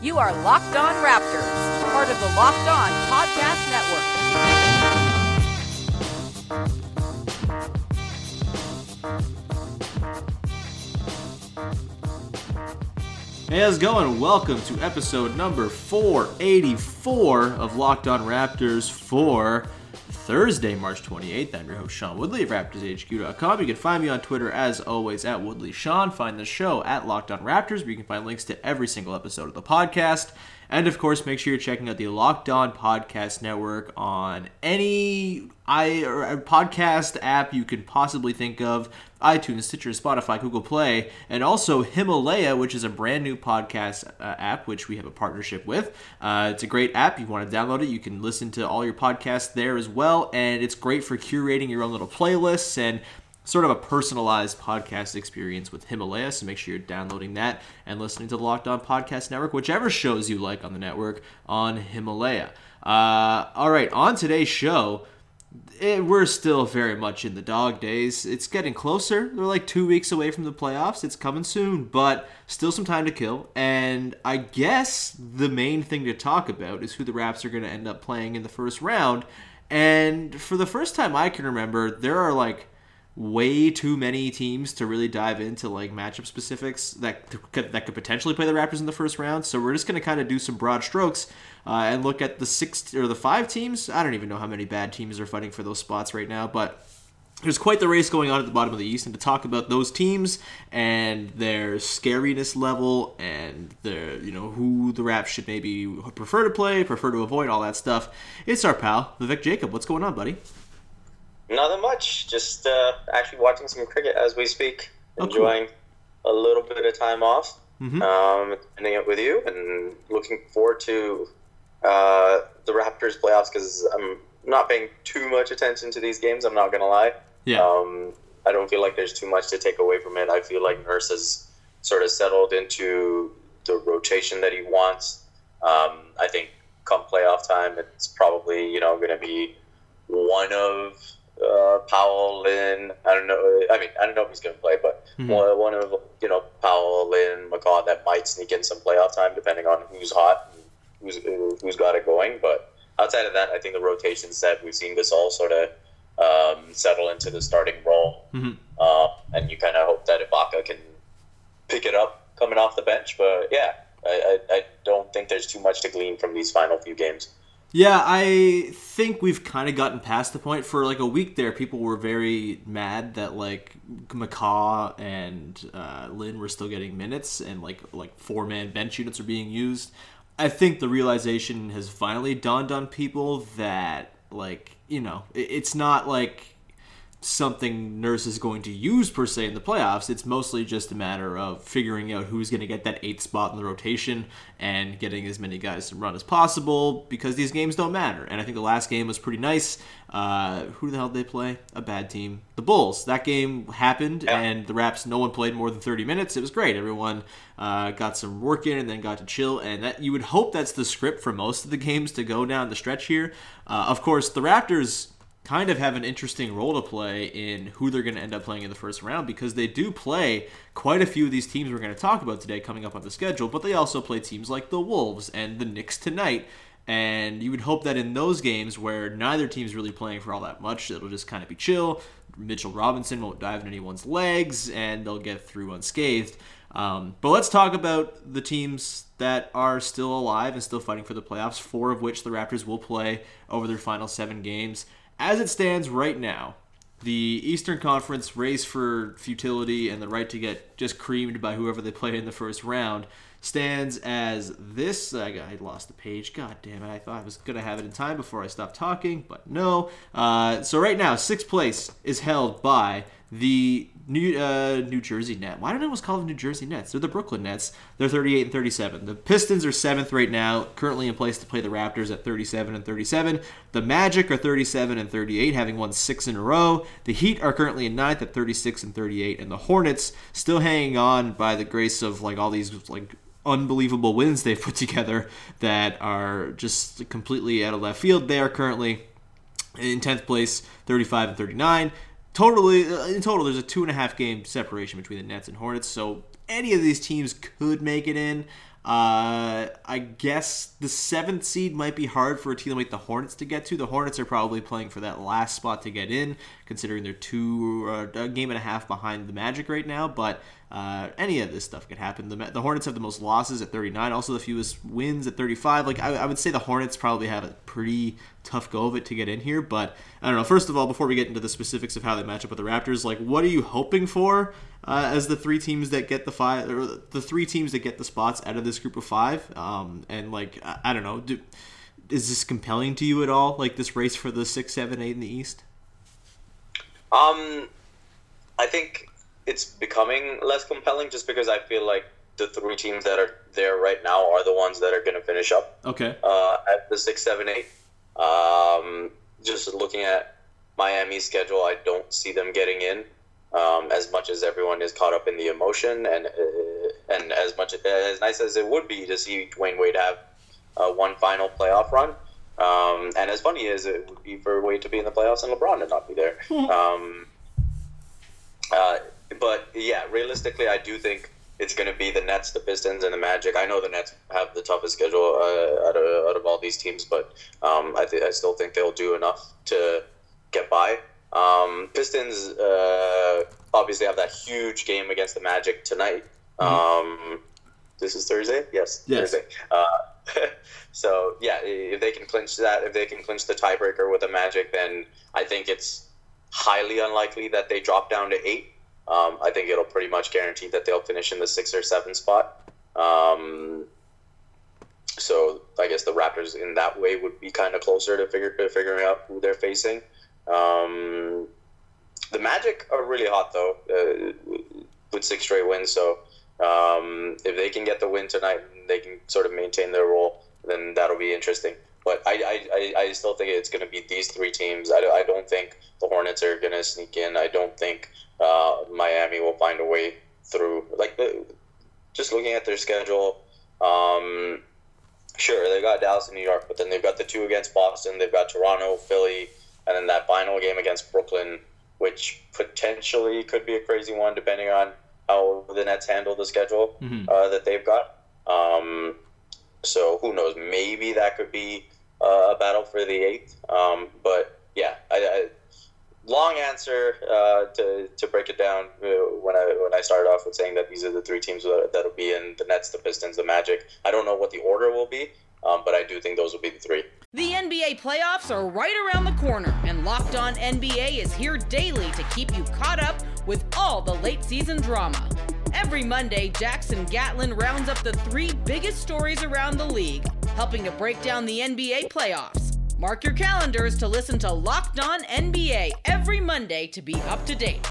You are Locked On Raptors, part of the Locked On Podcast Network. Hey, how's it going? Welcome to episode number 484 of Locked On Raptors for Thursday, March 28th. I'm your host, Sean Woodley of RaptorsHQ.com. You can find me on Twitter, as always, at WoodleySean. Find the show at Locked On Raptors, where you can find links to every single episode of the podcast. And of course, make sure you're checking out the Locked On Podcast Network on any i or uh, podcast app you can possibly think of iTunes, Stitcher, Spotify, Google Play, and also Himalaya, which is a brand new podcast uh, app which we have a partnership with. Uh, it's a great app. You want to download it, you can listen to all your podcasts there as well, and it's great for curating your own little playlists and sort of a personalized podcast experience with Himalaya. So make sure you're downloading that and listening to the Locked On Podcast Network, whichever shows you like on the network on Himalaya. Uh, all right, on today's show, it, we're still very much in the dog days. It's getting closer. We're like two weeks away from the playoffs. It's coming soon, but still some time to kill. And I guess the main thing to talk about is who the Raps are going to end up playing in the first round. And for the first time I can remember, there are like way too many teams to really dive into like matchup specifics that could, that could potentially play the Raptors in the first round. So we're just going to kind of do some broad strokes uh, and look at the six or the five teams. I don't even know how many bad teams are fighting for those spots right now, but there's quite the race going on at the bottom of the East, and to talk about those teams and their scariness level and their, you know, who the Raps should maybe prefer to play, prefer to avoid, all that stuff, it's our pal Vivek Jacob. What's going on, buddy? Nothing much. Just uh, actually watching some cricket as we speak, Oh, cool. enjoying a little bit of time off, Mhm. um, ending up with you, and looking forward to uh, the Raptors playoffs because I'm not paying too much attention to these games. I'm not gonna lie. Yeah. Um, I don't feel like there's too much to take away from it. I feel like Nurse has sort of settled into the rotation that he wants. Um, I think come playoff time, it's probably you know going to be one of uh, Powell, Lin. I don't know. I mean, I don't know if he's going to play, but Mhm. one, one of you know Powell, Lin, McCaw that might sneak in some playoff time depending on who's hot, and who's who's got it going. But outside of that, I think the rotation set. We've seen this all sort of um, settle into the starting role, Mhm. uh, and you kind of hope that Ibaka can pick it up coming off the bench. But yeah, I, I, I don't think there's too much to glean from these final few games. Yeah, I think we've kind of gotten past the point. For like a week there, people were very mad that like McCaw and uh, Lin were still getting minutes and like like four man bench units are being used. I think the realization has finally dawned on people that like you know it- it's not like something Nurse is going to use per se in the playoffs. It's mostly just a matter of figuring out who's going to get that eighth spot in the rotation and getting as many guys to run as possible because these games don't matter. And I think the last game was pretty nice. Uh, who the hell did they play? A bad team. The Bulls. That game happened, Yeah. and the Raps, no one played more than 30 minutes. It was great. Everyone uh, got some work in and then got to chill. And that you would hope that's the script for most of the games to go down the stretch here. Uh, of course, the Raptors kind of have an interesting role to play in who they're going to end up playing in the first round because they do play quite a few of these teams we're going to talk about today coming up on the schedule, but they also play teams like the Wolves and the Knicks tonight. And you would hope that in those games where neither team's really playing for all that much, it'll just kind of be chill. Mitchell Robinson won't dive in anyone's legs, and they'll get through unscathed. Um, but let's talk about the teams that are still alive and still fighting for the playoffs, four of which the Raptors will play over their final seven games. As it stands right now, the Eastern Conference race for futility and the right to get just creamed by whoever they play in the first round stands as this. I, lost the page. God damn it. I thought I was going to have it in time before I stopped talking, but no. Uh, so right now, sixth place is held by The New uh, New Jersey Nets. Why don't I always call them New Jersey Nets? They're the Brooklyn Nets. They're 38 and 37. The Pistons are seventh right now, currently in place to play the Raptors at 37 and 37. The Magic are 37 and 38, having won six in a row. The Heat are currently in ninth at 36 and 38, and the Hornets still hanging on by the grace of like all these like unbelievable wins they've put together that are just completely out of left field. They are currently in 10th place, 35 and 39 totally uh, in total there's a two and a half game separation between the nets and hornets so any of these teams could make it in uh, I guess the seventh seed might be hard for a team like the Hornets to get to. The Hornets are probably playing for that last spot to get in, considering they're two uh, a game and a half behind the Magic right now. But uh, any of this stuff could happen. The, the Hornets have the most losses at 39, also the fewest wins at 35. Like I, I would say, the Hornets probably have a pretty tough go of it to get in here. But I don't know. First of all, before we get into the specifics of how they match up with the Raptors, like what are you hoping for? uh, as the three teams that get the five or the three teams that get the spots out of this group of five. Um, and like I, I don't know, do, is this compelling to you at all? Like this race for the six, seven, eight in the East? Um, I think it's becoming less compelling just because I feel like the three teams that are there right now are the ones that are going to finish up. Okay. Uh, at the six, seven, eight. Um, just looking at Miami's schedule, I don't see them getting in um, as much as everyone is caught up in the emotion and uh, and as much as nice as it would be to see Dwyane Wade have uh, one final playoff run. Um, and as funny as it would be for Wade to be in the playoffs and LeBron to not be there. um, uh, but yeah, realistically, I do think it's going to be the Nets, the Pistons, and the Magic. I know the Nets have the toughest schedule uh, out, of, out of all these teams, but um, I, th- I still think they'll do enough to get by. Um, Pistons uh, obviously have that huge game against the Magic tonight. Mm-hmm. Um, this is Thursday. Yes, yes. Thursday. Uh, so yeah, if they can clinch that, if they can clinch the tiebreaker with the Magic, then I think it's highly unlikely that they drop down to eight. Um, I think it'll pretty much guarantee that they'll finish in the six or seven spot. Um, so I guess the Raptors in that way would be kind of closer to figure to figuring out who they're facing. Um, the Magic are really hot though, uh, with six straight wins. So um, if they can get the win tonight, they can sort of maintain their role. Then that'll be interesting. But I, I, I still think it's going to be these three teams. I, I don't think the Hornets are going to sneak in. I don't think uh, Miami will find a way through. Like just looking at their schedule, um, sure they got Dallas and New York, but then they've got the two against Boston. They've got Toronto, Philly, and then that final game against Brooklyn, which potentially could be a crazy one depending on how the Nets handle the schedule mm-hmm. uh, that they've got. Um, so who knows? Maybe that could be uh, a battle for the eighth. Um, but yeah, I, I, long answer uh, to, to break it down uh, when I when I started off with saying that these are the three teams that, that'll be in the Nets, the Pistons, the Magic. I don't know what the order will be, um, but I do think those will be the three. The NBA playoffs are right around the corner, and Locked On NBA is here daily to keep you caught up with all the late season drama. Every Monday, Jackson Gatlin rounds up the three biggest stories around the league, helping to break down the NBA playoffs. Mark your calendars to listen to Locked On NBA every Monday to be up to date.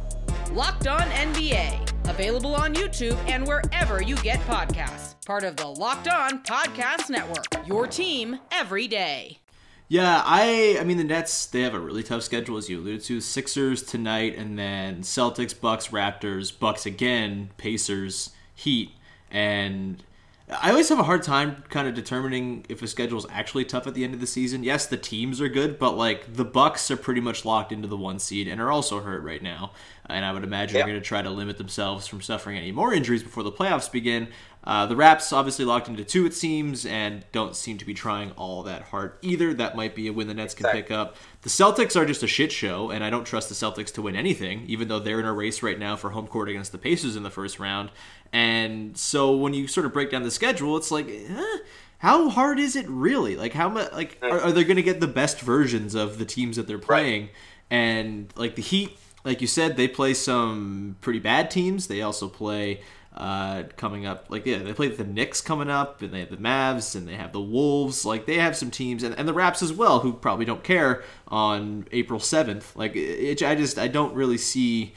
Locked On NBA, available on YouTube and wherever you get podcasts part of the Locked On Podcast Network. Your team every day. Yeah, I I mean the Nets they have a really tough schedule as you alluded to. Sixers tonight and then Celtics, Bucks, Raptors, Bucks again, Pacers, Heat, and I always have a hard time kind of determining if a schedule is actually tough at the end of the season. Yes, the teams are good, but like the Bucks are pretty much locked into the one seed and are also hurt right now. And I would imagine they're going to try to limit themselves from suffering any more injuries before the playoffs begin. Uh, the Raps obviously locked into two, it seems, and don't seem to be trying all that hard either. That might be a win the Nets can pick up. The Celtics are just a shit show, and I don't trust the Celtics to win anything, even though they're in a race right now for home court against the Pacers in the first round. And so when you sort of break down the schedule, it's like, eh, how hard is it really? Like, how much? Like, are, are they going to get the best versions of the teams that they're playing? Right. And like the Heat, like you said, they play some pretty bad teams. They also play uh, coming up. Like yeah, they play the Knicks coming up, and they have the Mavs, and they have the Wolves. Like they have some teams, and, and the Raps as well, who probably don't care on April seventh. Like it, I just I don't really see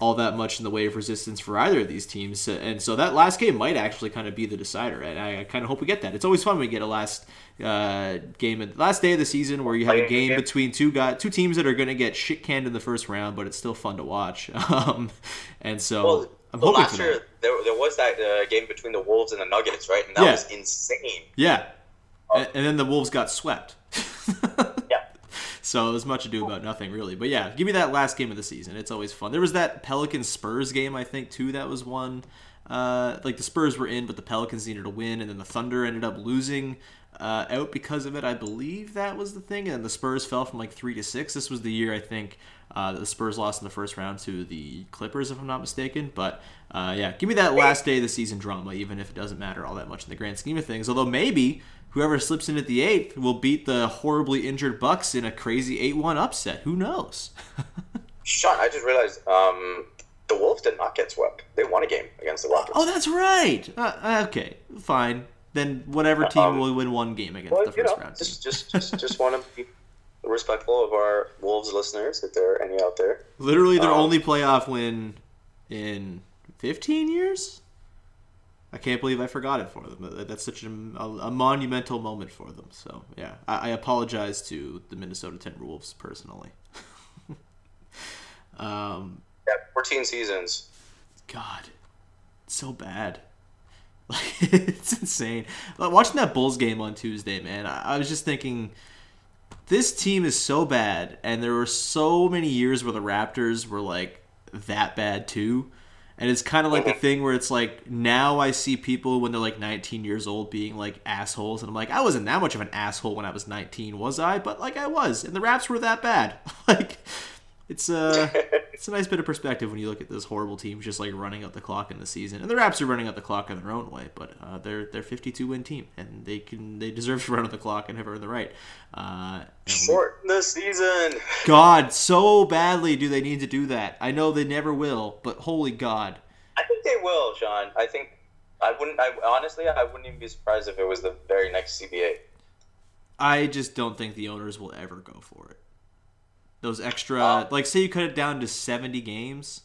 all that much in the way of resistance for either of these teams. And so that last game might actually kind of be the decider. And I, I kind of hope we get that. It's always fun when we get a last uh, game, last day of the season where you have a game between two guys, two teams that are going to get shit canned in the first round, but it's still fun to watch. Um, and so well, I'm well, last year there, there was that uh, game between the Wolves and the Nuggets, right? And that Yeah. was insane. Yeah. And, and then the Wolves got swept. So it was much ado about nothing, really. But yeah, give me that last game of the season. It's always fun. There was that Pelicans Spurs game, I think, too. That was one. Uh, like the Spurs were in, but the Pelicans needed to win, and then the Thunder ended up losing uh, out because of it. I believe that was the thing. And then the Spurs fell from like three to six. This was the year I think uh, that the Spurs lost in the first round to the Clippers, if I'm not mistaken. But uh, yeah, give me that last day of the season drama, even if it doesn't matter all that much in the grand scheme of things. Although maybe whoever slips in at the eighth will beat the horribly injured Bucks in a crazy eight-one upset. Who knows? Sean, I just realized um, the Wolves did not get swept. They won a game against the Rockets. oh, that's right. Uh, okay, fine. Then whatever team Um, will win one game against well, the you first know, round. just just just just want to be respectful of our Wolves listeners, if there are any out there. Literally their Um, only playoff win in 15 years? I can't believe I forgot it for them. That's such a, a monumental moment for them. So, yeah, I, I apologize to the Minnesota Timberwolves personally. um, Yeah, 14 seasons. God, so bad. Like, it's insane. Like, watching that Bulls game on Tuesday, man, I, I was just thinking, this team is so bad, and there were so many years where the Raptors were like that bad too. And it's kind of like the uh-huh. thing where it's like now I see people when they're like 19 years old being like assholes, and I'm like, I wasn't that much of an asshole when I was 19, was I? But like I was, and the Raps were that bad. like it's uh it's a nice bit of perspective when you look at this horrible team just like running out the clock in the season. And the Raps are running out the clock in their own way, but uh, they're they're 52 win team, and they can they deserve to run out the clock and have earned the right. Uh, Shorten the season. God, so badly do they need to do that. I know they never will, but holy God. I think they will, Sean. I think I wouldn't. I honestly, I wouldn't even be surprised if it was the very next CBA. I just don't think the owners will ever go for it. Those extra, Um, like, say you cut it down to 70 games,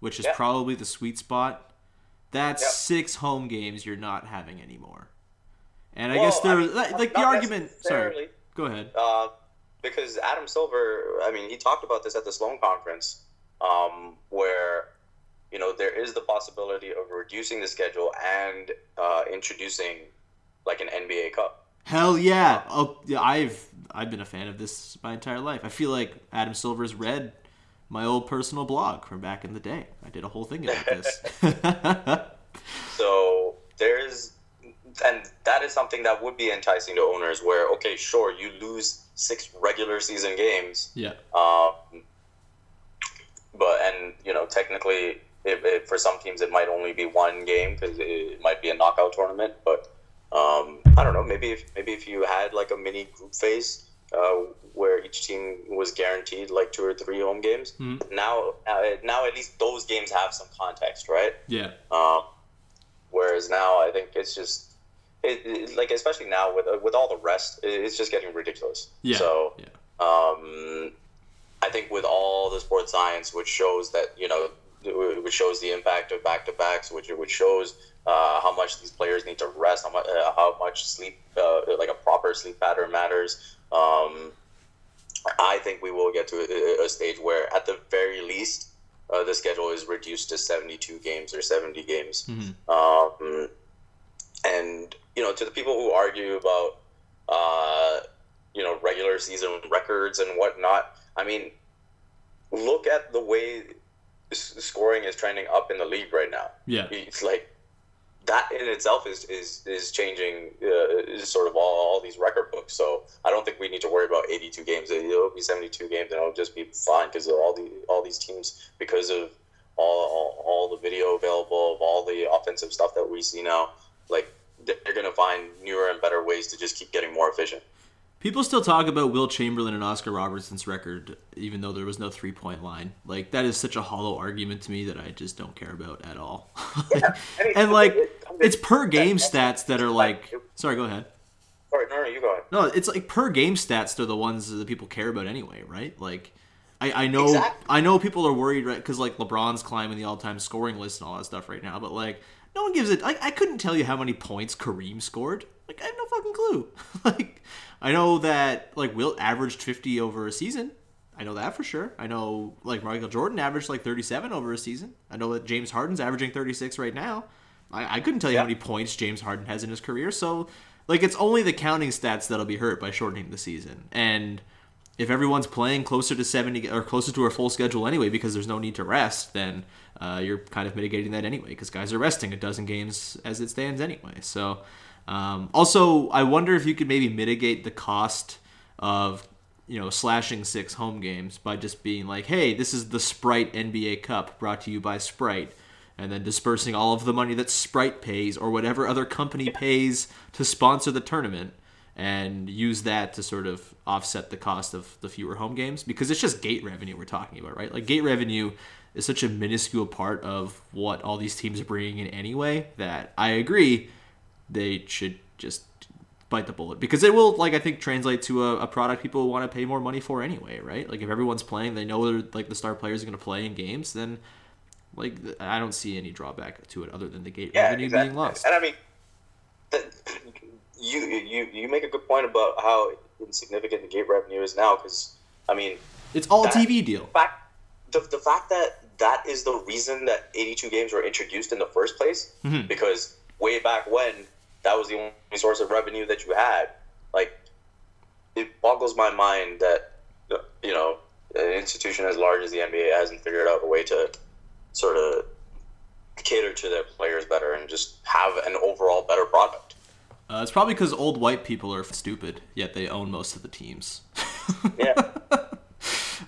which is Yeah. probably the sweet spot. That's Yep. six home games you're not having anymore. And I guess there, I mean, like, like the argument. Sorry, go ahead. Uh, because Adam Silver, I mean, he talked about this at the Sloan conference, um, where you know there is the possibility of reducing the schedule and uh, introducing like an NBA Cup. Hell yeah! Oh, yeah, I've I've been a fan of this my entire life. I feel like Adam Silver's read my old personal blog from back in the day. I did a whole thing about this. So there's, and that is something that would be enticing to owners. Where okay, sure, you lose six regular season games, yeah, um, but and you know technically, it, it, for some teams it might only be one game because it might be a knockout tournament. But um, I don't know. Maybe if maybe if you had like a mini group phase. Uh, where each team was guaranteed like two or three home games. Mhm. Now, uh, now at least those games have some context, right? yeah. Um, whereas now, I think it's just it, it- like especially now with with all the rest, it, it's just getting ridiculous. Yeah. So yeah. um, I think with all the sports science, which shows that you know, which shows the impact of back to backs, which which shows uh, how much these players need to rest, how much uh, how much sleep, uh, like a proper sleep pattern matters. Um, I think we will get to a, a stage where, at the very least, uh, the schedule is reduced to seventy-two games or seventy games. Mhm. Um, and you know, to the people who argue about uh, you know regular season records and whatnot, I mean, look at the way scoring is trending up in the league right now. Yeah. It's like that in itself is is is changing uh, is sort of all, all these record books. So I don't think we need to worry about 82 games. It'll be 72 games, and it'll just be fine because all the all these teams because of all, all all the video available of all the offensive stuff that we see now. Like they're gonna find newer and better ways to just keep getting more efficient. People still talk about Wilt Chamberlain and Oscar Robertson's record, even though there was no three point line. Like that is such a hollow argument to me that I just don't care about at all. and like, it's per game stats that are like. Sorry, go ahead. Sorry, no, no, you go ahead. No, it's like per game stats. They're the ones that people care about anyway, right? Like, I, I know Exactly. I know people are worried right because like LeBron's climbing the all time scoring list and all that stuff right now, but like no one gives it. Like I couldn't tell you how many points Kareem scored. Like I have no fucking clue. like I know that like Wilt averaged fifty over a season. I know that for sure. I know like Michael Jordan averaged like thirty seven over a season. I know that James Harden's averaging thirty six right now. I, I couldn't tell you how many points James Harden has in his career. So like it's only the counting stats that'll be hurt by shortening the season and if everyone's playing closer to 70 or closer to a full schedule anyway because there's no need to rest then uh, you're kind of mitigating that anyway because guys are resting a dozen games as it stands anyway so um, also i wonder if you could maybe mitigate the cost of you know slashing six home games by just being like hey this is the sprite nba cup brought to you by sprite and then dispersing all of the money that sprite pays or whatever other company pays to sponsor the tournament and use that to sort of offset the cost of the fewer home games because it's just gate revenue we're talking about, right? Like gate revenue is such a minuscule part of what all these teams are bringing in anyway that I agree they should just bite the bullet because it will like I think translate to a, a product people want to pay more money for anyway, right? Like if everyone's playing, they know they're, like the star players are going to play in games, then like I don't see any drawback to it other than the gate Yeah, revenue exactly. being lost. And I mean, the, you you you make a good point about how insignificant the gate revenue is now. Because I mean, It's all that- TV deal. fact the, the fact that that is the reason that 82 games were introduced in the first place Mm-hmm. because way back when that was the only source of revenue that you had. Like it boggles my mind that you know an institution as large as the NBA hasn't figured out a way to sort of cater to their players better and just have an overall better product. Uh, it's probably because old white people are stupid, yet they own most of the teams. yeah.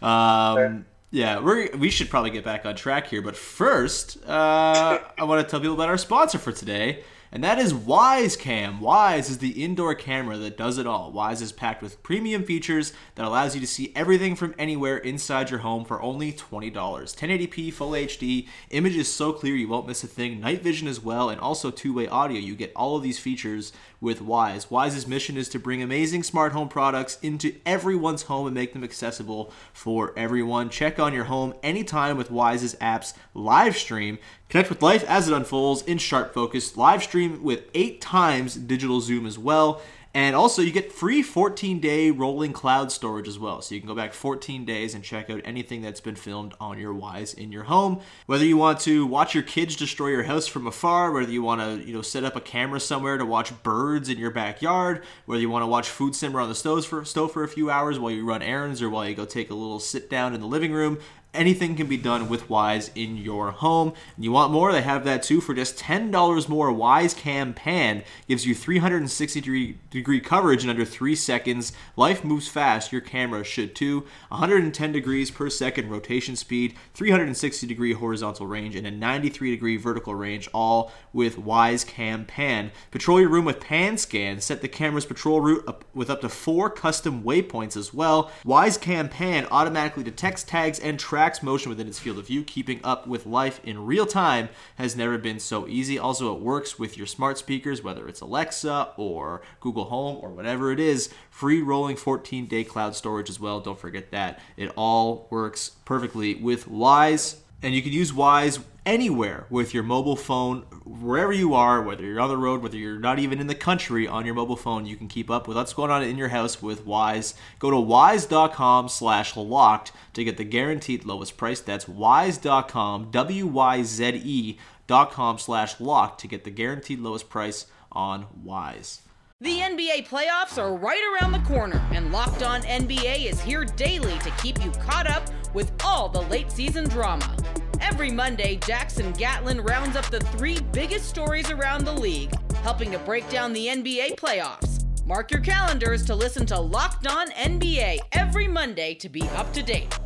Um, yeah, we we should probably get back on track here, but first, uh, I want to tell people about our sponsor for today, and that is Wyze Cam. Wyze is the indoor camera that does it all. Wyze is packed with premium features that allows you to see everything from anywhere inside your home for only $20. 1080p full HD, image is so clear you won't miss a thing, night vision as well, and also two-way audio. You get all of these features with Wyze. Wyze's mission is to bring amazing smart home products into everyone's home and make them accessible for everyone. Check on your home anytime with Wyze's apps live stream. Connect with life as it unfolds in sharp focus. Live stream with eight times digital zoom as well. And also, you get free 14 day rolling cloud storage as well. So you can go back 14 days and check out anything that's been filmed on your Wyze in your home. Whether you want to watch your kids destroy your house from afar, whether you want to, you know, set up a camera somewhere to watch birds in your backyard, whether you want to watch food simmer on the stove for, stove for a few hours while you run errands or while you go take a little sit down in the living room, anything can be done with Wyze in your home. And you want more? They have that too for just $10 more. Wyze Cam Pan gives you 360 degree, coverage in under 3 seconds. Life moves fast, your camera should too. 110 degrees per second rotation speed, 360 degree horizontal range, and a 93 degree vertical range, all with Wyze Cam Pan. Patrol your room with Pan Scan. Set the camera's patrol route up with up to four custom waypoints as well. Wyze Cam Pan automatically detects tags and tracks motion within its field of view. Keeping up with life in real time has never been so easy. Also, it works with your smart speakers, whether it's Alexa or Google Home or whatever it is. Free rolling 14 day cloud storage as well. Don't forget that. It all works perfectly with Wyze. And you can use Wyze anywhere with your mobile phone, wherever you are, whether you're on the road, whether you're not even in the country on your mobile phone, you can keep up with what's going on in your house with Wyze. Go to wyze.com slash locked to get the guaranteed lowest price. That's wyze.com, W-Y-Z-E dot com slash locked to get the guaranteed lowest price on Wyze. The NBA playoffs are right around the corner, and Locked On NBA is here daily to keep you caught up with all the late season drama. Every Monday, Jackson Gatlin rounds up the three biggest stories around the league, helping to break down the NBA playoffs. Mark your calendars to listen to Locked On NBA every Monday to be up to date.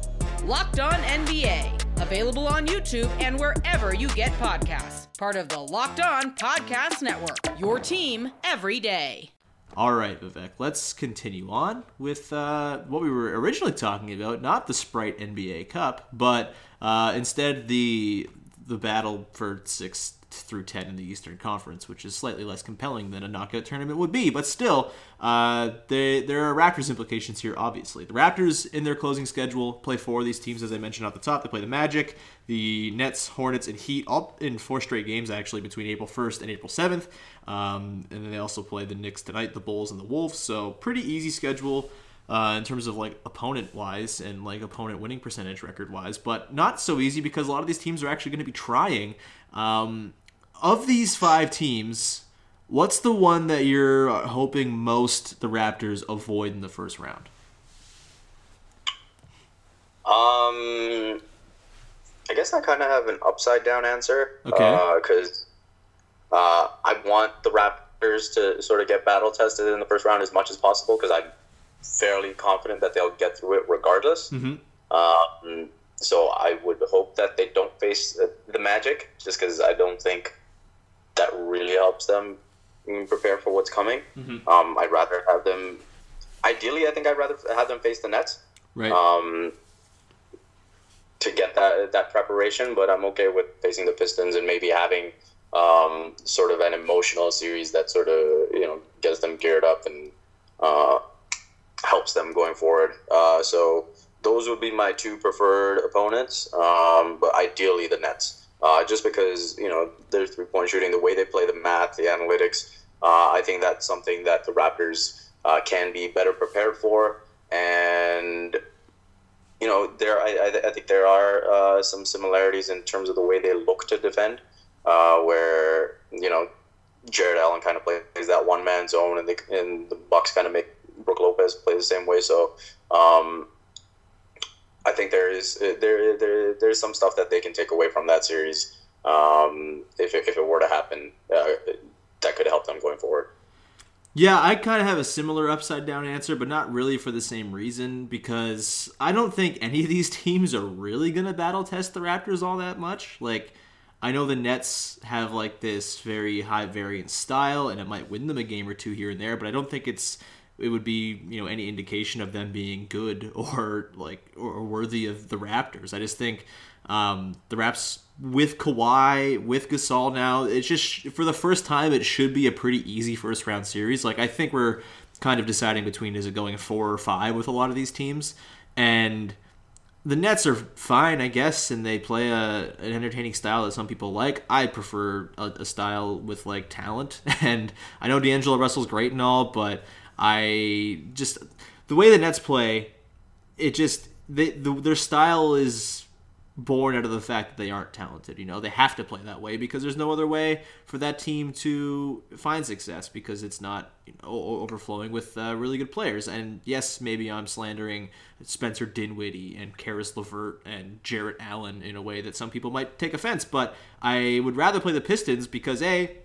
Locked On NBA, available on YouTube and wherever you get podcasts. Part of the Locked On Podcast Network, your team every day. All right, Vivek, let's continue on with uh, what we were originally talking about, not the Sprite NBA Cup, but uh, instead the the battle for six through 10 in the Eastern Conference, which is slightly less compelling than a knockout tournament would be. But still, uh, they, there are Raptors implications here, obviously. The Raptors, in their closing schedule, play four of these teams, as I mentioned at the top. They play the Magic, the Nets, Hornets, and Heat, all in four straight games, actually, between April 1st and April 7th. Um, and then they also play the Knicks tonight, the Bulls, and the Wolves. So, pretty easy schedule uh, in terms of like opponent wise and like opponent winning percentage record wise, but not so easy because a lot of these teams are actually going to be trying. Um, of these five teams, what's the one that you're hoping most the Raptors avoid in the first round? Um, I guess I kind of have an upside down answer. Okay. Because uh, uh, I want the Raptors to sort of get battle tested in the first round as much as possible because I'm fairly confident that they'll get through it regardless. Mm-hmm. Um, so I would hope that they don't face the Magic, just because I don't think that really helps them prepare for what's coming. Mm-hmm. Um, I'd rather have them. Ideally, I think I'd rather have them face the Nets. Right. Um, to get that that preparation, but I'm okay with facing the Pistons and maybe having um, sort of an emotional series that sort of you know gets them geared up and uh, helps them going forward. Uh, so those would be my two preferred opponents, um, but ideally the Nets, uh, just because you know their three point shooting, the way they play the math, the analytics. Uh, I think that's something that the Raptors uh, can be better prepared for, and you know there I, I think there are uh, some similarities in terms of the way they look to defend, uh, where you know Jarrett Allen kind of plays that one man zone, and, and the Bucks kind of make Brook Lopez play the same way. So um, I think there is there there there's some stuff that they can take away from that series um, if if it were to happen uh, that could help them going forward. Yeah, I kind of have a similar upside down answer, but not really for the same reason because I don't think any of these teams are really going to battle test the Raptors all that much. Like, I know the Nets have like this very high variance style and it might win them a game or two here and there, but I don't think it's it would be you know any indication of them being good or like or worthy of the Raptors. I just think um, the Raps with Kawhi with Gasol now it's just for the first time it should be a pretty easy first round series. Like I think we're kind of deciding between is it going four or five with a lot of these teams and the Nets are fine, I guess, and they play a, an entertaining style that some people like. I prefer a, a style with like talent, and I know D'Angelo Russell's great and all, but I just the way the Nets play, it just they, the, their style is born out of the fact that they aren't talented. You know, they have to play that way because there's no other way for that team to find success because it's not you know, overflowing with uh, really good players. And yes, maybe I'm slandering Spencer Dinwiddie and Caris LeVert and Jarrett Allen in a way that some people might take offense, but I would rather play the Pistons because a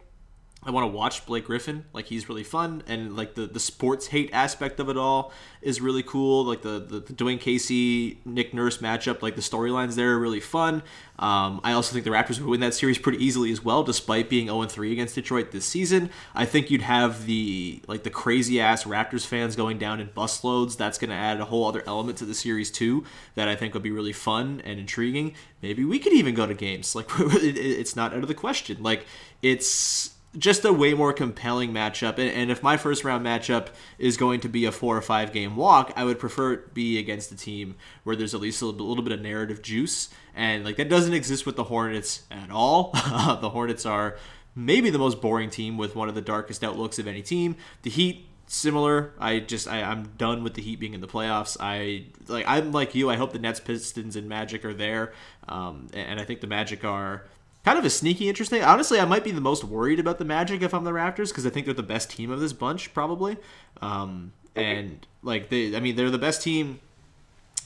I want to watch Blake Griffin. Like he's really fun, and like the, the sports hate aspect of it all is really cool. Like the, the, the Dwane Casey Nick Nurse matchup, like the storylines there are really fun. Um, I also think the Raptors would win that series pretty easily as well, despite being 0 3 against Detroit this season. I think you'd have the like the crazy ass Raptors fans going down in busloads. That's going to add a whole other element to the series too. That I think would be really fun and intriguing. Maybe we could even go to games. Like it's not out of the question. Like it's just a way more compelling matchup. And, and, if my first round matchup is going to be a four or five game walk, I would prefer it be against a team where there's at least a little, little bit of narrative juice. And like that doesn't exist with the Hornets at all. the Hornets are maybe the most boring team with one of the darkest outlooks of any team. The Heat similar. I just I, I'm done with the Heat being in the playoffs. I like I'm like you. I hope the Nets, Pistons, and Magic are there. Um, and I think the Magic are kind of a sneaky interesting. Honestly, I might be the most worried about the Magic if I'm the Raptors because I think they're the best team of this bunch probably. Um, and like they, I mean, they're the best team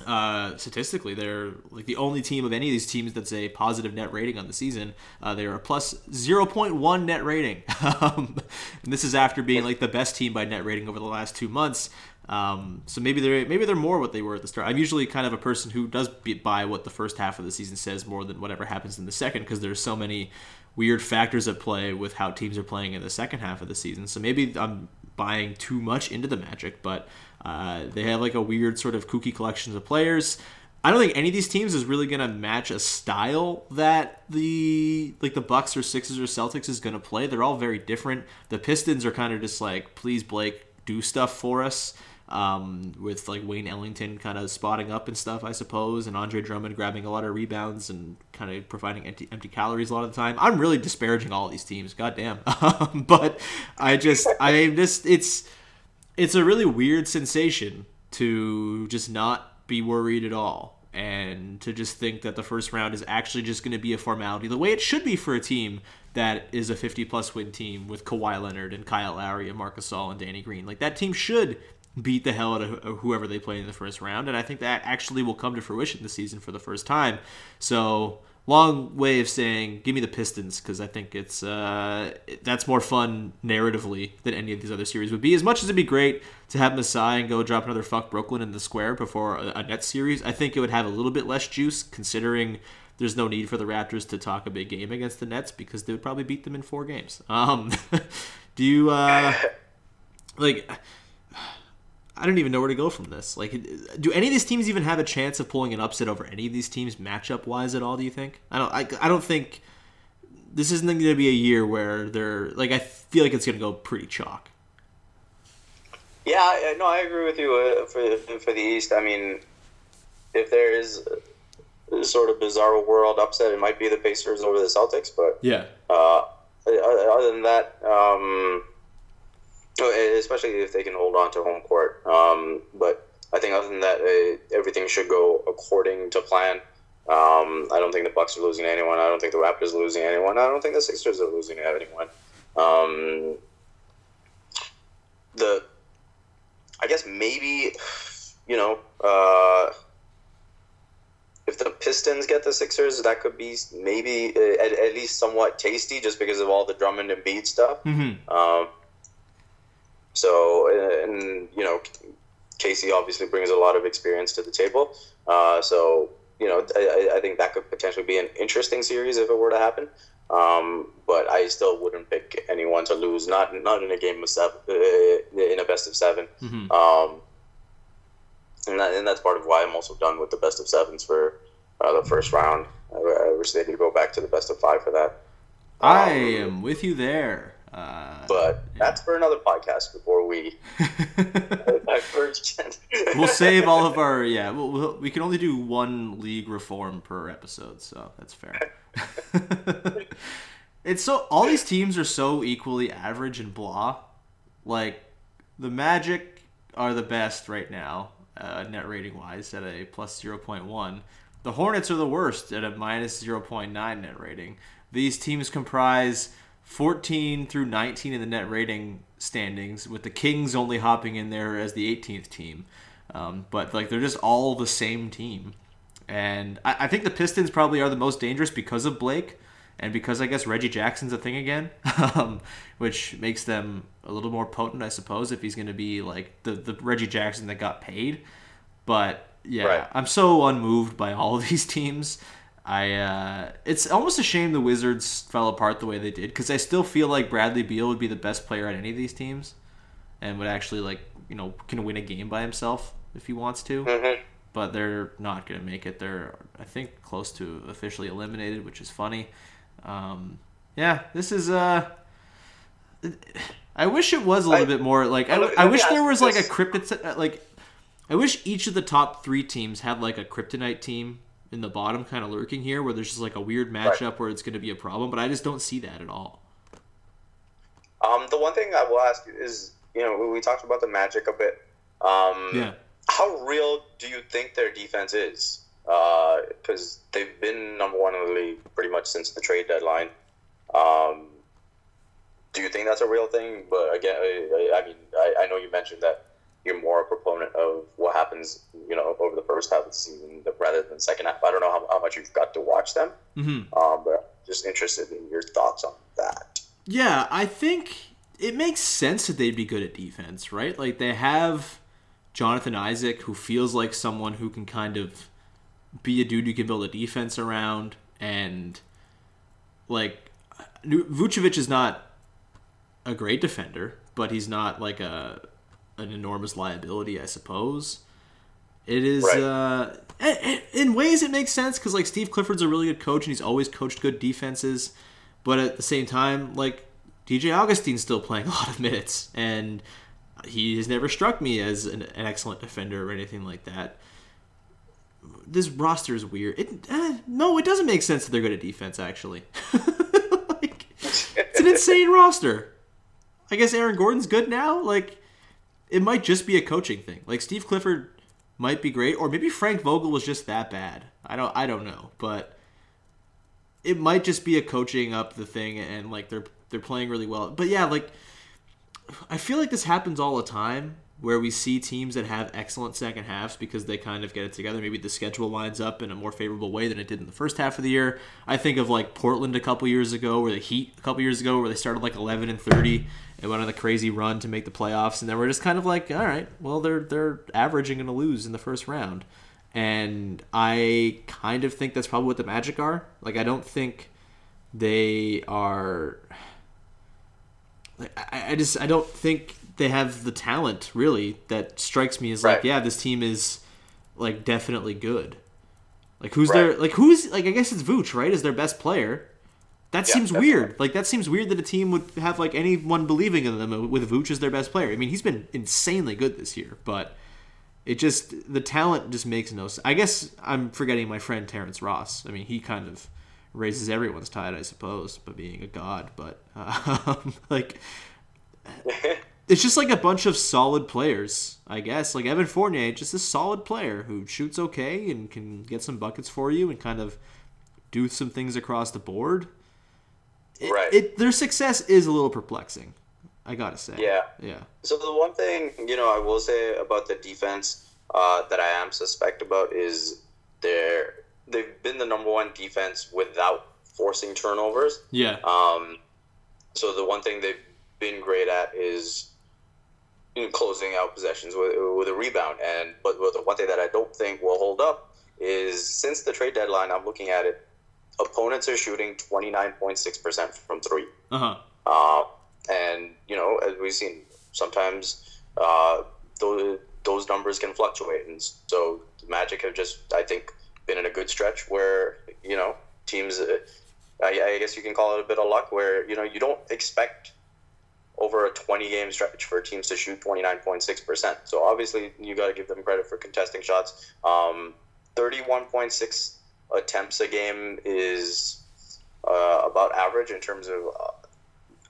uh, statistically. They're like the only team of any of these teams that's a positive net rating on the season. Uh, they're a plus 0.1 net rating, um, and this is after being like the best team by net rating over the last two months. Um, so maybe they're maybe they're more what they were at the start. I'm usually kind of a person who does buy what the first half of the season says more than whatever happens in the second because there's so many weird factors at play with how teams are playing in the second half of the season. So maybe I'm buying too much into the Magic, but uh, they have like a weird sort of kooky collections of players. I don't think any of these teams is really gonna match a style that the like the Bucks or Sixers or Celtics is gonna play. They're all very different. The Pistons are kind of just like, please Blake, do stuff for us. Um, with like Wayne Ellington kind of spotting up and stuff, I suppose, and Andre Drummond grabbing a lot of rebounds and kind of providing empty, empty calories a lot of the time. I'm really disparaging all these teams, goddamn. Um, but I just, I just, it's, it's a really weird sensation to just not be worried at all and to just think that the first round is actually just going to be a formality the way it should be for a team that is a 50 plus win team with Kawhi Leonard and Kyle Lowry and Marc Gasol and Danny Green. Like that team should beat the hell out of whoever they play in the first round, and I think that actually will come to fruition this season for the first time. So long way of saying give me the Pistons because I think it's uh, that's more fun narratively than any of these other series would be. As much as it'd be great to have Masai and go drop another fuck Brooklyn in the square before a, a Nets series, I think it would have a little bit less juice considering there's no need for the Raptors to talk a big game against the Nets because they would probably beat them in four games. Um, do you uh, like? I don't even know where to go from this. Like, do any of these teams even have a chance of pulling an upset over any of these teams matchup wise at all? Do you think? I don't. I, I don't think this isn't going to be a year where they're like. I feel like it's going to go pretty chalk. Yeah, no, I agree with you uh, for for the East. I mean, if there is sort of bizarre world upset, it might be the Pacers over the Celtics. But yeah, uh, other than that, um, especially if they can hold on to home court. Um, but I think other than that, uh, everything should go according to plan. Um, I don't think the Bucks are losing anyone. I don't think the Raptors are losing anyone. I don't think the Sixers are losing anyone. Um, the, I guess maybe, you know, uh, if the Pistons get the Sixers, that could be maybe uh, at, at, least somewhat tasty, just because of all the Drummond and Embiid stuff. Mm-hmm. Um, so, and you know, Casey obviously brings a lot of experience to the table. Uh, so, you know, I, I, think that could potentially be an interesting series if it were to happen. Um, but I still wouldn't pick anyone to lose, not not in a game of seven, uh, in a best of 7 mm-hmm. um, and, that, and that's part of why I'm also done with the best of sevens for uh, the first round. I, I wish they could go back to the best of five for that. I um, am with you there. Uh, but yeah. that's for another podcast before we we'll save all of our yeah. We'll, we'll, we can only do one league reform per episode, so that's fair. it's so all these teams are so equally average and blah. Like the Magic are the best right now, uh, net rating wise, at a plus zero point one. The Hornets are the worst at a minus zero point nine net rating. These teams comprise 14 through 19 in the net rating standings, with the Kings only hopping in there as the 18th team. Um, but like they're just all the same team, and I, I, think the Pistons probably are the most dangerous because of Blake, and because I guess Reggie Jackson's a thing again, um, which makes them a little more potent, I suppose, if he's going to be like the the Reggie Jackson that got paid. But yeah, right. I'm so unmoved by all of these teams. I uh, it's almost a shame the Wizards fell apart the way they did because I still feel like Bradley Beal would be the best player on any of these teams, and would actually like you know can win a game by himself if he wants to. Mm-hmm. But they're not going to make it. They're I think close to officially eliminated, which is funny. Um, yeah, this is uh. I wish it was a little I, bit more like I, I wish there was like a kryptonite like I wish each of the top three teams had like a kryptonite team in the bottom kind of lurking here where there's just like a weird matchup right. where it's going to be a problem, but I just don't see that at all. Um, the one thing I will ask is, you know, we talked about the Magic a bit. Um, yeah. How real do you think their defense is? Because uh, they've been number one in the league pretty much since the trade deadline. Um, do you think that's a real thing? But again, I, I mean, I, I know you mentioned that you're more a proponent of what happens, you know, over the first half of the season rather than second half. I don't know how, how much you've got to watch them, mm-hmm. um, but just interested in your thoughts on that. Yeah, I think it makes sense that they'd be good at defense, right? Like they have Jonathan Isaac, who feels like someone who can kind of be a dude you can build a defense around, and like Vucevic is not a great defender, but he's not like a an enormous liability, I suppose. It is Right. uh, in ways it makes sense because like Steve Clifford's a really good coach and he's always coached good defenses, but at the same time, like DJ Augustin's still playing a lot of minutes and he has never struck me as an, an excellent defender or anything like that. This roster is weird. It eh, no, it doesn't make sense that they're good at defense. Actually, like, it's an insane roster. I guess Aaron Gordon's good now. Like, it might just be a coaching thing. Like Steve Clifford might be great, or maybe Frank Vogel was just that bad. I don't I don't know, but it might just be a coaching up the thing, and like they're they're playing really well. But yeah, like I feel like this happens all the time where we see teams that have excellent second halves because they kind of get it together. Maybe the schedule lines up in a more favorable way than it did in the first half of the year. I think of like Portland a couple years ago, or the Heat a couple years ago, where they started like 11 and 30 and went on a crazy run to make the playoffs, and then we're just kind of like, all right, well they're they're averaging going to lose in the first round, and I kind of think that's probably what the Magic are. Like I don't think they are like I, I just I don't think they have the talent really that strikes me as like yeah this team is like definitely good. Like who's Right. their like who's like I guess it's Vooch right is their best player. That Yeah, seems weird. Like that seems weird that a team would have like anyone believing in them with Vooch as their best player. I mean he's been insanely good this year, but it just the talent just makes no sense. I guess I'm forgetting my friend Terrence Ross. I mean he kind of raises everyone's tide, I suppose, by being a god. But um, like it's just like a bunch of solid players, I guess. Like Evan Fournier, just a solid player who shoots okay and can get some buckets for you and kind of do some things across the board. It, Right. It, their success is a little perplexing. I gotta say. Yeah. Yeah. So the one thing you know I will say about the defense uh, that I am suspect about is they're they've been the number one defense without forcing turnovers. Yeah. Um, so the one thing they've been great at is in closing out possessions with, with a rebound. And but the one thing that I don't think will hold up is since the trade deadline, I'm looking at it. Opponents are shooting 29.6% from three. Uh huh. Uh, and you know, as we've seen, sometimes uh, those those numbers can fluctuate, and so the Magic have just, I think, been in a good stretch where you know teams. Uh, I, I guess you can call it a bit of luck, where you know you don't expect over a 20 game stretch for teams to shoot 29.6%. So obviously you got to give them credit for contesting shots. Um, 31.6 attempts a game is uh, about average in terms of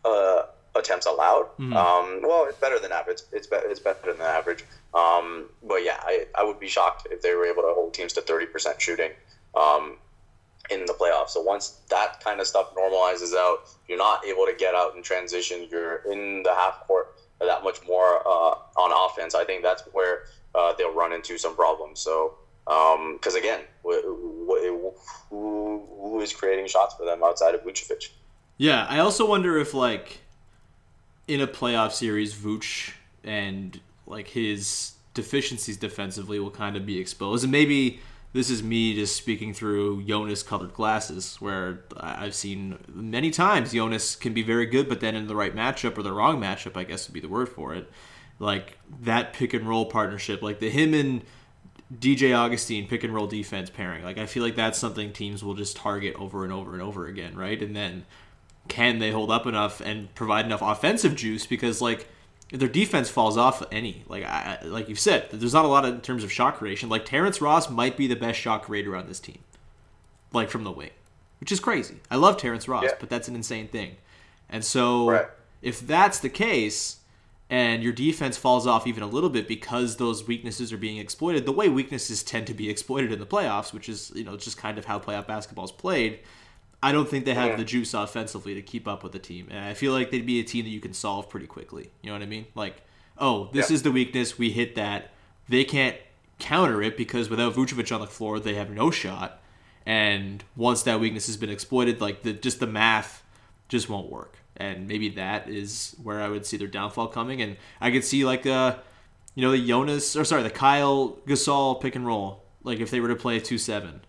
uh, uh, attempts allowed. Mhm. Um, well, it's better than average. It's, be- it's better than average. Um, but yeah, I, I would be shocked if they were able to hold teams to 30% shooting um, in the playoffs. So once that kind of stuff normalizes out, you're not able to get out and transition. You're in the half court that much more uh, on offense. I think that's where uh, they'll run into some problems. So Um, because again, wh- wh- who who is creating shots for them outside of Vucevic? Yeah, I also wonder if like in a playoff series, Vooch and like his deficiencies defensively will kind of be exposed, and maybe this is me just speaking through Jonas colored glasses, where I've seen many times Jonas can be very good, but then in the right matchup or the wrong matchup, I guess would be the word for it. Like that pick and roll partnership, like the him and DJ Augustin pick and roll defense pairing. Like I feel like that's something teams will just target over and over and over again, right? And then can they hold up enough and provide enough offensive juice? Because like if their defense falls off any, like I, like you've said, there's not a lot of, in terms of shot creation. Like Terrence Ross might be the best shot creator on this team, like from the wing, which is crazy. I love Terrence Ross, Yeah. but that's an insane thing. And so Right. if that's the case, and your defense falls off even a little bit because those weaknesses are being exploited, the way weaknesses tend to be exploited in the playoffs, which is you know just kind of how playoff basketball is played. I don't think they have Yeah. the juice offensively to keep up with the team, and I feel like they'd be a team that you can solve pretty quickly. You know what I mean? Like, oh, this Yeah. is the weakness. We hit that. They can't counter it because without Vucevic on the floor, they have no shot. And once that weakness has been exploited, like the just the math just won't work. And maybe that is where I would see their downfall coming. And I could see like uh you know, the Jonas or sorry, the Kyle Gasol pick and roll. Like if they were to play a two seven.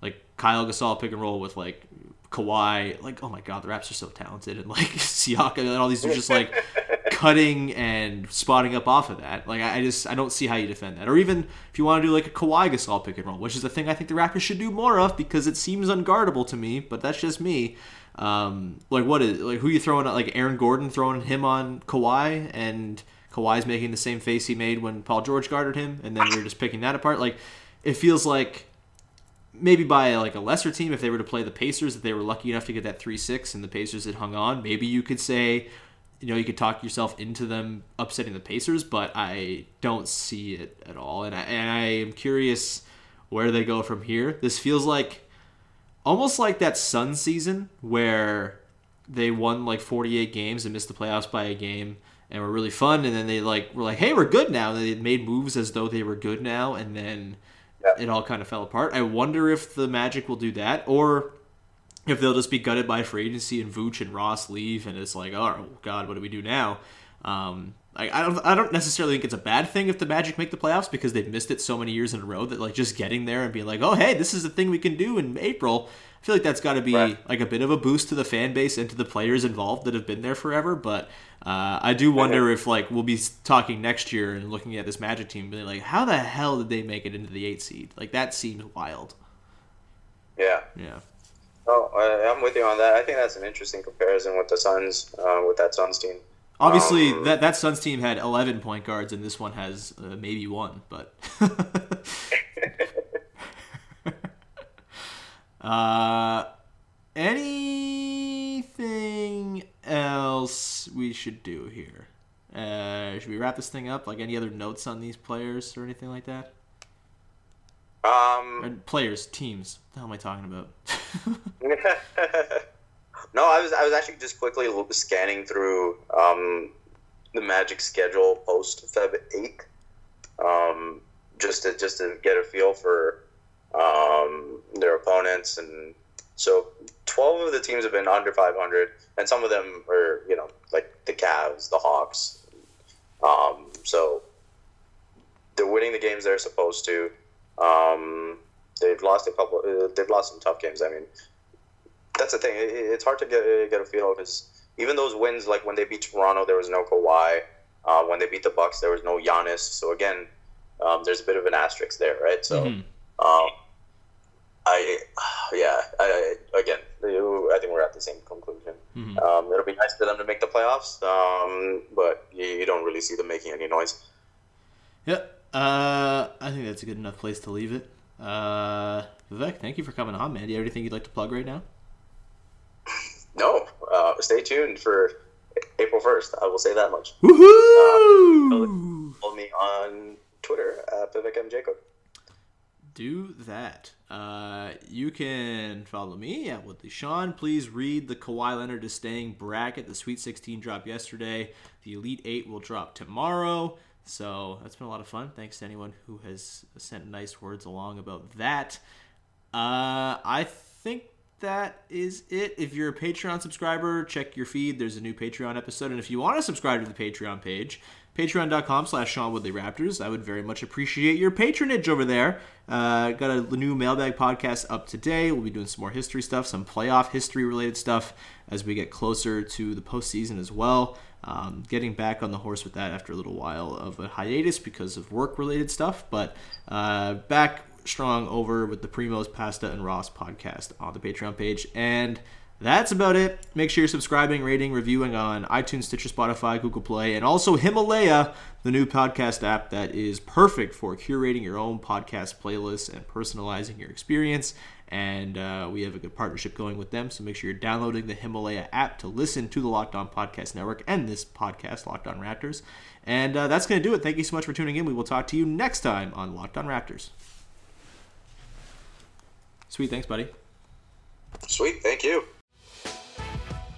Like Kyle Gasol pick and roll with like Kawhi, like oh my god, the Raps are so talented and like Siakam and all these are just like cutting and spotting up off of that. Like I, I just I don't see how you defend that. Or even if you want to do like a Kawhi Gasol pick and roll, which is the thing I think the Raptors should do more of because it seems unguardable to me. But that's just me. Um, like what is like who you throwing like Aaron Gordon throwing him on Kawhi and Kawhi's making the same face he made when Paul George guarded him, and then we're just picking that apart. Like it feels like maybe by like a lesser team if they were to play the Pacers if they were lucky enough to get that 3-6 and the Pacers had hung on maybe you could say you know you could talk yourself into them upsetting the Pacers but I don't see it at all and I, and I am curious where they go from here this feels like almost like that Sun season where they won like 48 games and missed the playoffs by a game and were really fun and then they like were like hey we're good now and they made moves as though they were good now and then it all kind of fell apart. I wonder if the Magic will do that, or if they'll just be gutted by free agency and Vooch and Ross leave, and it's like, oh God, what do we do now? Um, I, I don't, I don't necessarily think it's a bad thing if the Magic make the playoffs because they've missed it so many years in a row that like just getting there and being like, oh hey, this is the thing we can do in April. I feel like that's got to be right. like a bit of a boost to the fan base and to the players involved that have been there forever. But uh, I do wonder if like we'll be talking next year and looking at this Magic team, being like, how the hell did they make it into the eight seed? Like that seems wild. Yeah. Yeah. Oh, I, am with you on that. I think that's an interesting comparison with the Suns, uh, with that Suns team. Obviously, um, that that Suns team had 11 point guards, and this one has uh, maybe one. But uh, anything else we should do here? Uh, should we wrap this thing up? Like any other notes on these players or anything like that? Um, or players, teams. What the hell am I talking about? no, I was I was actually just quickly scanning through um, the Magic schedule post Feb eighth, um, just to just to get a feel for um, their opponents, and so twelve of the teams have been under five hundred, and some of them are you know like the Cavs, the Hawks, um, so they're winning the games they're supposed to. Um, they've lost a couple. Uh, they've lost some tough games. I mean, that's the thing. It, it's hard to get get a feel because even those wins, like when they beat Toronto, there was no Kawhi. Uh, when they beat the Bucks, there was no Giannis. So again, um, there's a bit of an asterisk there, right? So, mm-hmm. um, I, yeah, I, again, I think we're at the same conclusion. Mm-hmm. Um, it'll be nice for them to make the playoffs, um, but you, you, don't really see them making any noise. Yep. Uh, I think that's a good enough place to leave it. Uh, Vivek, thank you for coming on, man. Do you have anything you'd like to plug right now? No. Uh, stay tuned for April 1st. I will say that much. Woohoo! Uh, follow me on Twitter at Vivek M. Jacob. Do that. Uh, you can follow me at Woodley Sean. Please read the Kawhi Leonard is staying bracket. The Sweet 16 dropped yesterday. The Elite 8 will drop tomorrow. So that's been a lot of fun. Thanks to anyone who has sent nice words along about that. Uh, I think that is it. If you're a Patreon subscriber, check your feed. There's a new Patreon episode. And if you want to subscribe to the Patreon page, patreon.com slash Sean Woodley Raptors. I would very much appreciate your patronage over there. Uh, got a new mailbag podcast up today. We'll be doing some more history stuff, some playoff history related stuff as we get closer to the postseason as well. Um, getting back on the horse with that after a little while of a hiatus because of work related stuff, but uh, back strong over with the Primos Pasta and Ross podcast on the Patreon page. And that's about it. Make sure you're subscribing, rating, reviewing on iTunes, Stitcher, Spotify, Google Play, and also Himalaya, the new podcast app that is perfect for curating your own podcast playlists and personalizing your experience. And uh, we have a good partnership going with them. So make sure you're downloading the Himalaya app to listen to the Locked On Podcast Network and this podcast, Locked On Raptors. And uh, that's going to do it. Thank you so much for tuning in. We will talk to you next time on Locked On Raptors. Sweet. Thanks, buddy. Sweet. Thank you.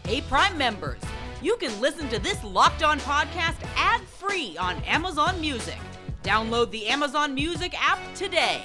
Hey, Prime members, you can listen to this Locked On podcast ad free on Amazon Music. Download the Amazon Music app today.